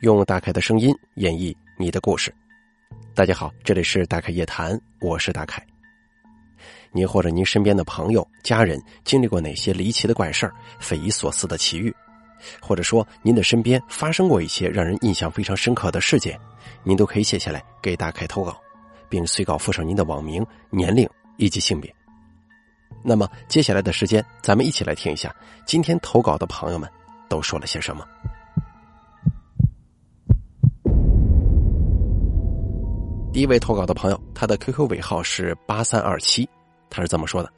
用大凯的声音演绎你的故事。大家好，这里是大凯夜谈，我是大凯。您或者您身边的朋友、家人经历过哪些离奇的怪事儿、匪夷所思的奇遇，或者说您的身边发生过一些让人印象非常深刻的事件，您都可以写下来给大凯投稿，并随稿附上您的网名、年龄以及性别。那么接下来的时间，咱们一起来听一下今天投稿的朋友们都说了些什么。第一位投稿的朋友，他的 QQ 尾号是八三二七，他是这么说的：“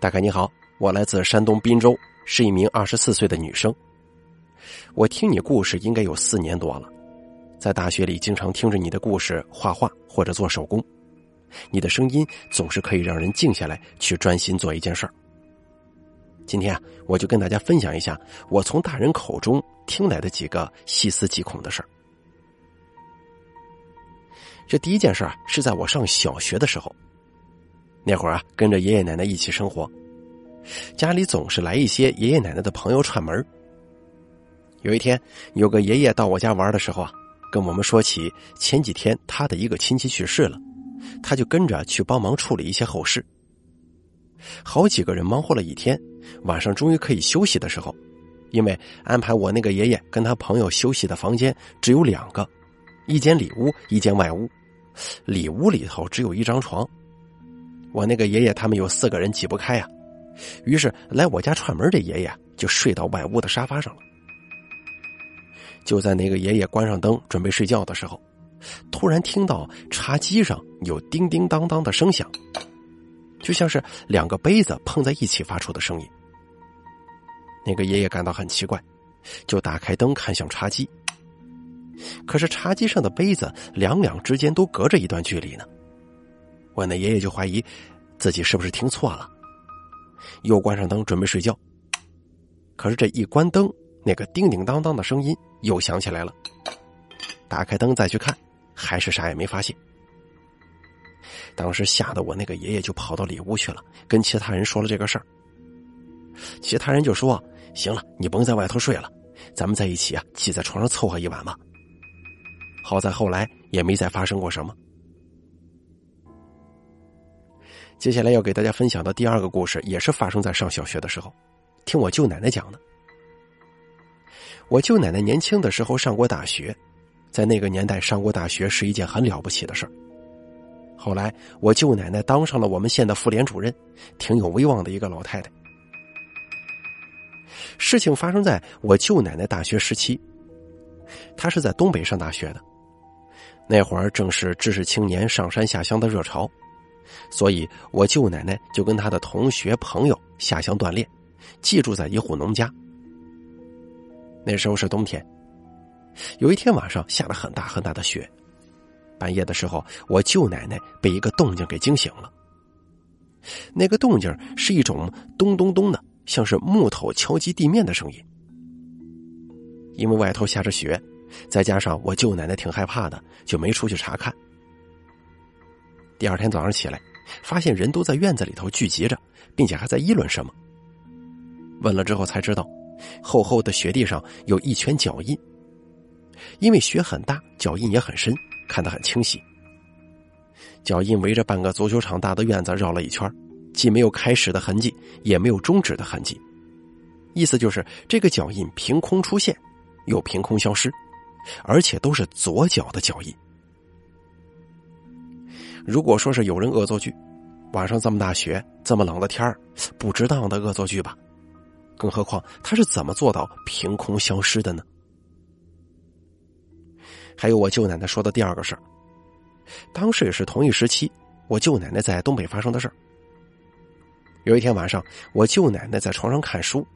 大概你好，我来自山东滨州，是一名二十四岁的女生。我听你故事应该有四年多了，在大学里经常听着你的故事画画或者做手工，你的声音总是可以让人静下来去专心做一件事儿。今天啊，我就跟大家分享一下我从大人口中听来的几个细思极恐的事儿。”这第一件事啊，是在我上小学的时候。那会儿啊，跟着爷爷奶奶一起生活，家里总是来一些爷爷奶奶的朋友串门。有一天，有个爷爷到我家玩的时候啊，跟我们说起前几天他的一个亲戚去世了，他就跟着去帮忙处理一些后事。好几个人忙活了一天，晚上终于可以休息的时候，因为安排我那个爷爷跟他朋友休息的房间只有两个。一间里屋，一间外屋。里屋里头只有一张床。我那个爷爷他们有四个人挤不开呀，于是来我家串门的爷爷就睡到外屋的沙发上了。就在那个爷爷关上灯准备睡觉的时候，突然听到茶几上有叮叮当当的声响，就像是两个杯子碰在一起发出的声音。那个爷爷感到很奇怪，就打开灯看向茶几。可是茶几上的杯子两两之间都隔着一段距离呢，我那爷爷就怀疑自己是不是听错了，又关上灯准备睡觉。可是这一关灯，那个叮叮当当的声音又响起来了。打开灯再去看，还是啥也没发现。当时吓得我那个爷爷就跑到里屋去了，跟其他人说了这个事儿。其他人就说：“行了，你甭在外头睡了，咱们在一起啊，挤在床上凑合一晚吧。”好在后来也没再发生过什么。接下来要给大家分享的第二个故事，也是发生在上小学的时候，听我舅奶奶讲的。我舅奶奶年轻的时候上过大学，在那个年代上过大学是一件很了不起的事儿。后来我舅奶奶当上了我们县的妇联主任，挺有威望的一个老太太。事情发生在我舅奶奶大学时期，她是在东北上大学的。那会儿正是知识青年上山下乡的热潮，所以我舅奶奶就跟她的同学朋友下乡锻炼，寄住在一户农家。那时候是冬天，有一天晚上下了很大很大的雪，半夜的时候，我舅奶奶被一个动静给惊醒了。那个动静是一种咚咚咚的，像是木头敲击地面的声音。因为外头下着雪。再加上我舅奶奶挺害怕的，就没出去查看。第二天早上起来，发现人都在院子里头聚集着，并且还在议论什么。问了之后才知道，厚厚的雪地上有一圈脚印。因为雪很大，脚印也很深，看得很清晰。脚印围着半个足球场大的院子绕了一圈，既没有开始的痕迹，也没有终止的痕迹。意思就是这个脚印凭空出现，又凭空消失。而且都是左脚的脚印。如果说是有人恶作剧，晚上这么大雪，这么冷的天儿，不值当的恶作剧吧？更何况他是怎么做到凭空消失的呢？还有我舅奶奶说的第二个事儿，当时也是同一时期，我舅奶奶在东北发生的事儿。有一天晚上，我舅奶奶在床上看书，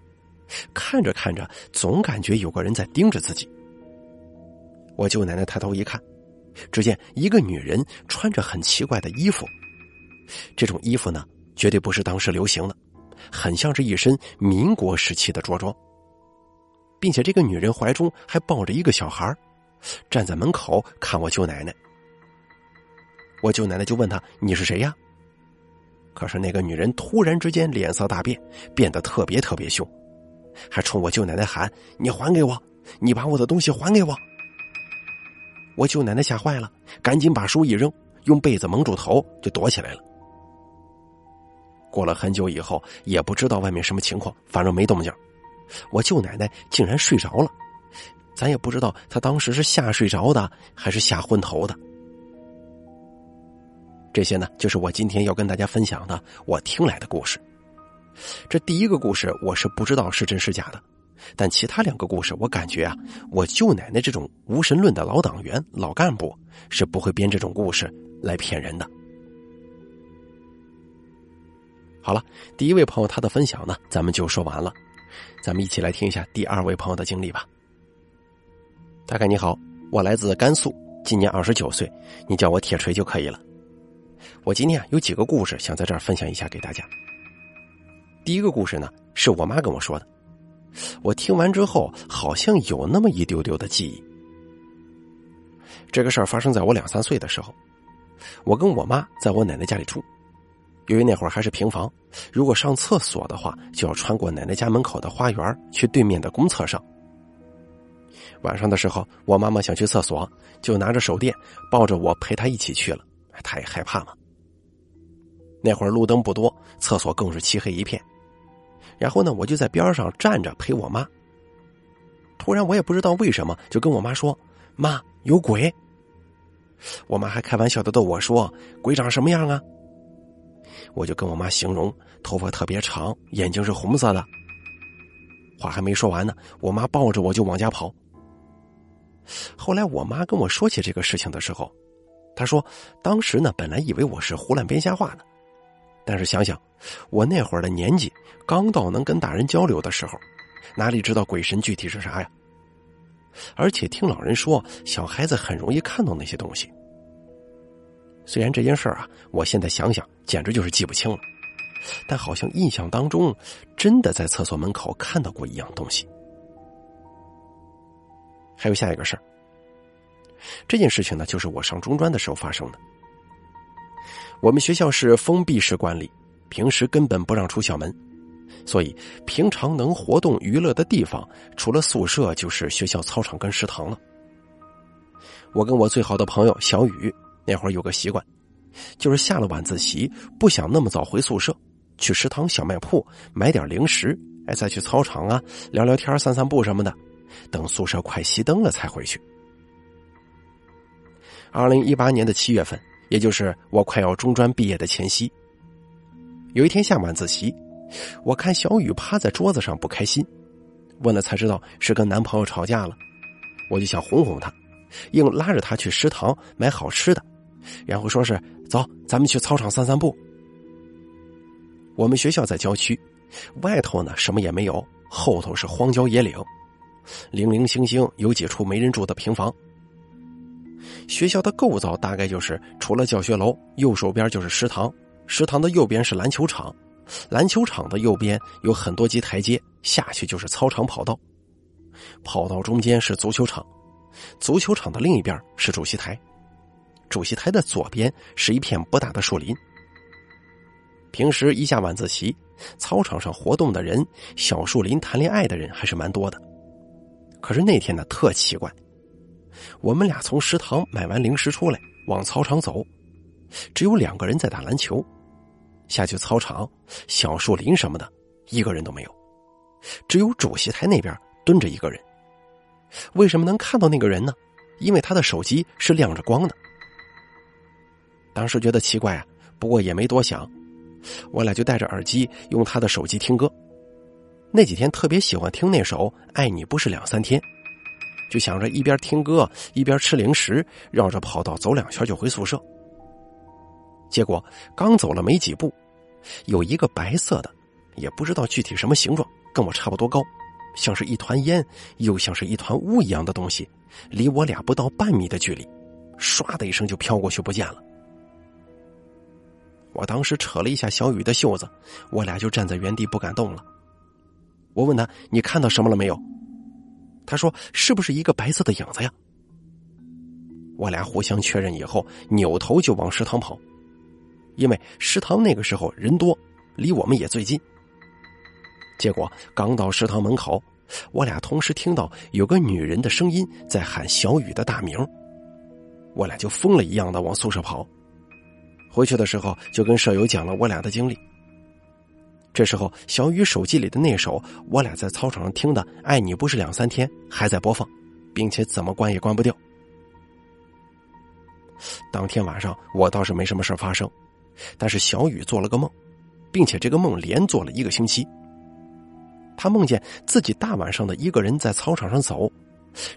看着看着，总感觉有个人在盯着自己。我舅奶奶抬头一看，只见一个女人穿着很奇怪的衣服，这种衣服呢，绝对不是当时流行的，很像是一身民国时期的着装，并且这个女人怀中还抱着一个小孩，站在门口看我舅奶奶。我舅奶奶就问他：“你是谁呀？”可是那个女人突然之间脸色大变，变得特别特别凶，还冲我舅奶奶喊：“你还给我！你把我的东西还给我！”我舅奶奶吓坏了，赶紧把书一扔，用被子蒙住头就躲起来了。过了很久以后，也不知道外面什么情况，反正没动静。我舅奶奶竟然睡着了，咱也不知道她当时是吓睡着的，还是吓昏头的。这些呢，就是我今天要跟大家分享的我听来的故事。这第一个故事我是不知道是真是假的，但其他两个故事我感觉啊，我舅奶奶这种无神论的老党员、老干部是不会编这种故事来骗人的。好了，第一位朋友他的分享呢，咱们就说完了，咱们一起来听一下第二位朋友的经历吧。大概你好，我来自甘肃，今年二十九岁，你叫我铁锤就可以了。我今天啊有几个故事想在这儿分享一下给大家。第一个故事呢是我妈跟我说的，我听完之后好像有那么一丢丢的记忆。这个事儿发生在我两三岁的时候，我跟我妈在我奶奶家里住，由于那会儿还是平房，如果上厕所的话就要穿过奶奶家门口的花园去对面的公厕上。晚上的时候，我妈妈想去厕所，就拿着手电抱着我陪她一起去了，她也害怕嘛。那会儿路灯不多，厕所更是漆黑一片。然后呢，我就在边上站着陪我妈。突然，我也不知道为什么，就跟我妈说：“妈，有鬼。”我妈还开玩笑的逗我说：“鬼长什么样啊？”我就跟我妈形容，头发特别长，眼睛是红色的。话还没说完呢，我妈抱着我就往家跑。后来我妈跟我说起这个事情的时候，她说：“当时呢，本来以为我是胡乱编瞎话呢。”但是想想，我那会儿的年纪刚到能跟大人交流的时候，哪里知道鬼神具体是啥呀？而且听老人说，小孩子很容易看到那些东西。虽然这件事儿啊，我现在想想简直就是记不清了，但好像印象当中真的在厕所门口看到过一样东西。还有下一个事儿，这件事情呢，就是我上中专的时候发生的。我们学校是封闭式管理，平时根本不让出校门，所以平常能活动娱乐的地方，除了宿舍就是学校操场跟食堂了。我跟我最好的朋友小雨那会儿有个习惯，就是下了晚自习不想那么早回宿舍，去食堂小卖铺买点零食，哎，再去操场啊聊聊天、散散步什么的，等宿舍快熄灯了才回去。二零一八年的七月份。也就是我快要中专毕业的前夕，有一天下晚自习，我看小雨趴在桌子上不开心，问了才知道是跟男朋友吵架了，我就想哄哄她，硬拉着她去食堂买好吃的，然后说是走，咱们去操场散散步。我们学校在郊区，外头呢什么也没有，后头是荒郊野岭，零零星星有几处没人住的平房。学校的构造大概就是，除了教学楼，右手边就是食堂，食堂的右边是篮球场，篮球场的右边有很多级台阶，下去就是操场跑道，跑道中间是足球场，足球场的另一边是主席台，主席台的左边是一片不大的树林。平时一下晚自习，操场上活动的人，小树林谈恋爱的人还是蛮多的，可是那天呢，特奇怪。我们俩从食堂买完零食出来，往操场走，只有两个人在打篮球。下去操场，小树林什么的，一个人都没有，只有主席台那边蹲着一个人。为什么能看到那个人呢？因为他的手机是亮着光的。当时觉得奇怪啊，不过也没多想，我俩就戴着耳机用他的手机听歌。那几天特别喜欢听那首《爱你不是两三天》。就想着一边听歌一边吃零食，绕着跑道走两圈就回宿舍。结果刚走了没几步，有一个白色的，也不知道具体什么形状，跟我差不多高，像是一团烟，又像是一团雾一样的东西，离我俩不到半米的距离，唰的一声就飘过去不见了。我当时扯了一下小雨的袖子，我俩就站在原地不敢动了。我问他：“你看到什么了没有？”他说：“是不是一个白色的影子呀？”我俩互相确认以后，扭头就往食堂跑，因为食堂那个时候人多，离我们也最近。结果刚到食堂门口，我俩同时听到有个女人的声音在喊小雨的大名，我俩就疯了一样的往宿舍跑。回去的时候就跟舍友讲了我俩的经历。这时候，小雨手机里的那首我俩在操场上听的《爱你不是两三天》还在播放，并且怎么关也关不掉。当天晚上我倒是没什么事发生，但是小雨做了个梦，并且这个梦连做了一个星期。他梦见自己大晚上的一个人在操场上走，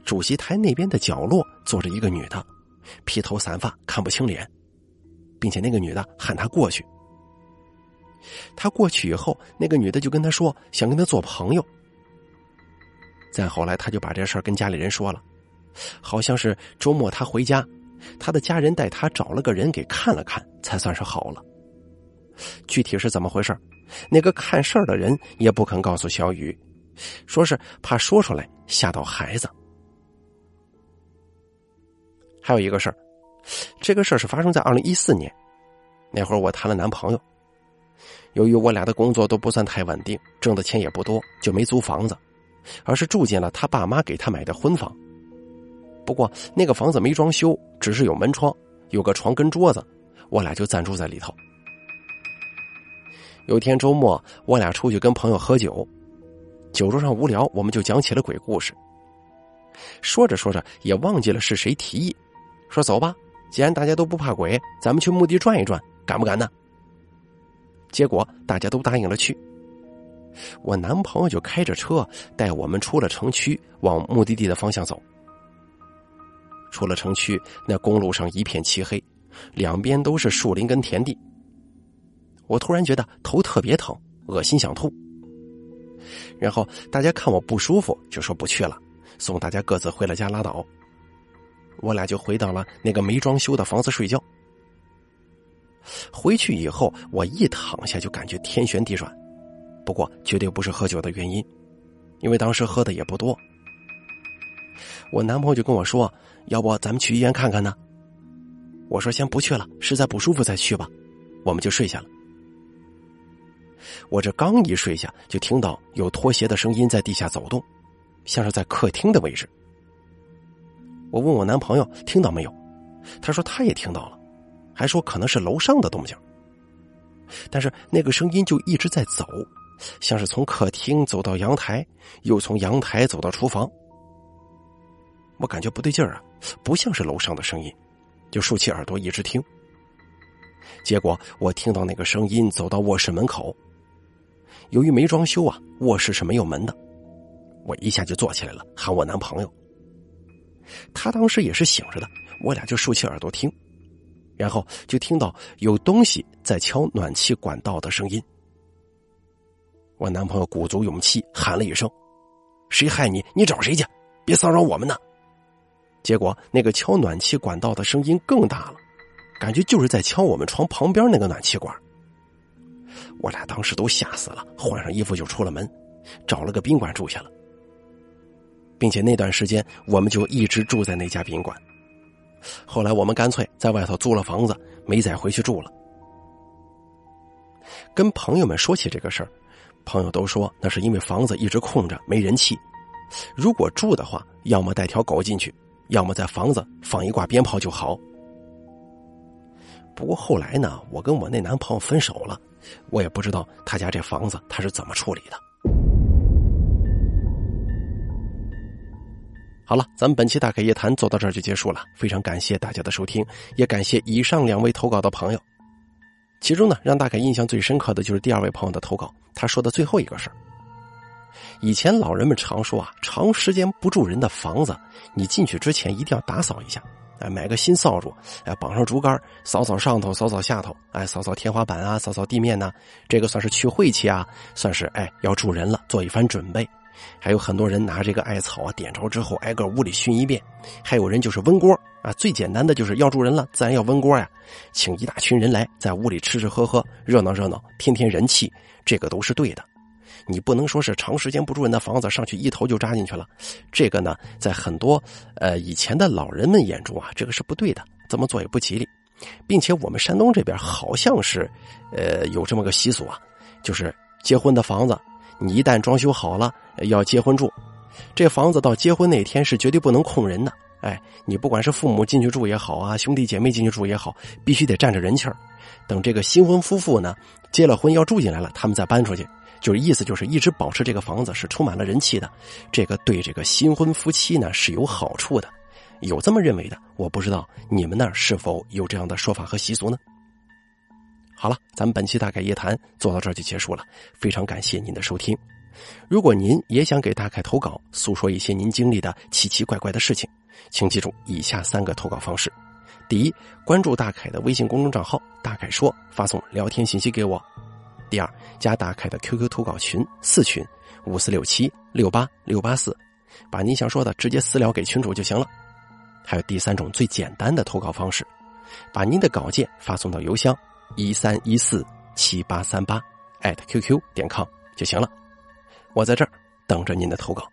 主席台那边的角落坐着一个女的，披头散发，看不清脸，并且那个女的喊他过去。他过去以后，那个女的就跟他说想跟他做朋友。再后来，他就把这事儿跟家里人说了，好像是周末他回家，他的家人带他找了个人给看了看，才算是好了。具体是怎么回事？那个看事儿的人也不肯告诉小雨，说是怕说出来吓到孩子。还有一个事儿，这个事儿是发生在二零一四年，那会儿我谈了男朋友。由于我俩的工作都不算太稳定，挣的钱也不多，就没租房子，而是住进了他爸妈给他买的婚房。不过那个房子没装修，只是有门窗，有个床跟桌子，我俩就暂住在里头。有天周末，我俩出去跟朋友喝酒，酒桌上无聊，我们就讲起了鬼故事。说着说着，也忘记了是谁提议，说走吧，既然大家都不怕鬼，咱们去墓地转一转，敢不敢呢？结果大家都答应了去。我男朋友就开着车带我们出了城区，往目的地的方向走。出了城区，那公路上一片漆黑，两边都是树林跟田地。我突然觉得头特别疼，恶心想吐。然后大家看我不舒服，就说不去了，送大家各自回了家拉倒。我俩就回到了那个没装修的房子睡觉。回去以后，我一躺下就感觉天旋地转，不过绝对不是喝酒的原因，因为当时喝的也不多。我男朋友就跟我说：“要不咱们去医院看看呢？”我说：“先不去了，实在不舒服再去吧。”我们就睡下了。我这刚一睡下，就听到有拖鞋的声音在地下走动，像是在客厅的位置。我问我男朋友听到没有，他说他也听到了，还说可能是楼上的动静。但是那个声音就一直在走，像是从客厅走到阳台，又从阳台走到厨房。我感觉不对劲儿啊，不像是楼上的声音，就竖起耳朵一直听。结果我听到那个声音走到卧室门口。由于没装修啊，卧室是没有门的。我一下就坐起来了，喊我男朋友。他当时也是醒着的，我俩就竖起耳朵听，然后就听到有东西在敲暖气管道的声音。我男朋友鼓足勇气喊了一声：“谁害你？你找谁去？别骚扰我们呢！”结果那个敲暖气管道的声音更大了，感觉就是在敲我们床旁边那个暖气管。我俩当时都吓死了，换上衣服就出了门，找了个宾馆住下了，并且那段时间我们就一直住在那家宾馆。后来我们干脆在外头租了房子，没再回去住了。跟朋友们说起这个事儿，朋友都说那是因为房子一直空着没人气，如果住的话，要么带条狗进去，要么在房子放一挂鞭炮就好。不过后来呢，我跟我那男朋友分手了。我也不知道他家这房子他是怎么处理的。好了，咱们本期大开夜谈做到这儿就结束了，非常感谢大家的收听，也感谢以上两位投稿的朋友。其中呢，让大凯印象最深刻的就是第二位朋友的投稿，他说的最后一个事儿。以前老人们常说啊，长时间不住人的房子，你进去之前一定要打扫一下。哎，买个新扫帚，哎，绑上竹竿，扫扫上头，扫扫下头，哎，扫扫天花板啊，扫扫地面呢。这个算是去晦气啊，算是哎要住人了，做一番准备。还有很多人拿这个艾草啊，点着之后挨个屋里熏一遍。还有人就是温锅啊，最简单的就是要住人了，自然要温锅呀，请一大群人来，在屋里吃吃喝喝，热闹热闹，添添人气，这个都是对的。你不能说是长时间不住人的房子，上去一头就扎进去了。这个呢，在很多呃以前的老人们眼中啊，这个是不对的，这么做也不吉利。并且我们山东这边好像是，呃，有这么个习俗啊，就是结婚的房子，你一旦装修好了要结婚住，这房子到结婚那天是绝对不能空人的。哎，你不管是父母进去住也好啊，兄弟姐妹进去住也好，必须得占着人气儿。等这个新婚夫妇呢结了婚要住进来了，他们再搬出去，就是意思就是一直保持这个房子是充满了人气的。这个对这个新婚夫妻呢是有好处的，有这么认为的。我不知道你们那儿是否有这样的说法和习俗呢？好了，咱们本期大凯夜谈做到这儿就结束了，非常感谢您的收听。如果您也想给大凯投稿，诉说一些您经历的奇奇怪怪的事情，请记住以下三个投稿方式：第一，关注大凯的微信公众账号“大凯说”，发送聊天信息给我；第二，加大凯的 QQ 投稿群四群五四六七六八六八四，把您想说的直接私聊给群主就行了。还有第三种最简单的投稿方式，把您的稿件发送到邮箱一三一四七八三八艾特 @QQ 点 com 就行了。我在这儿等着您的投稿。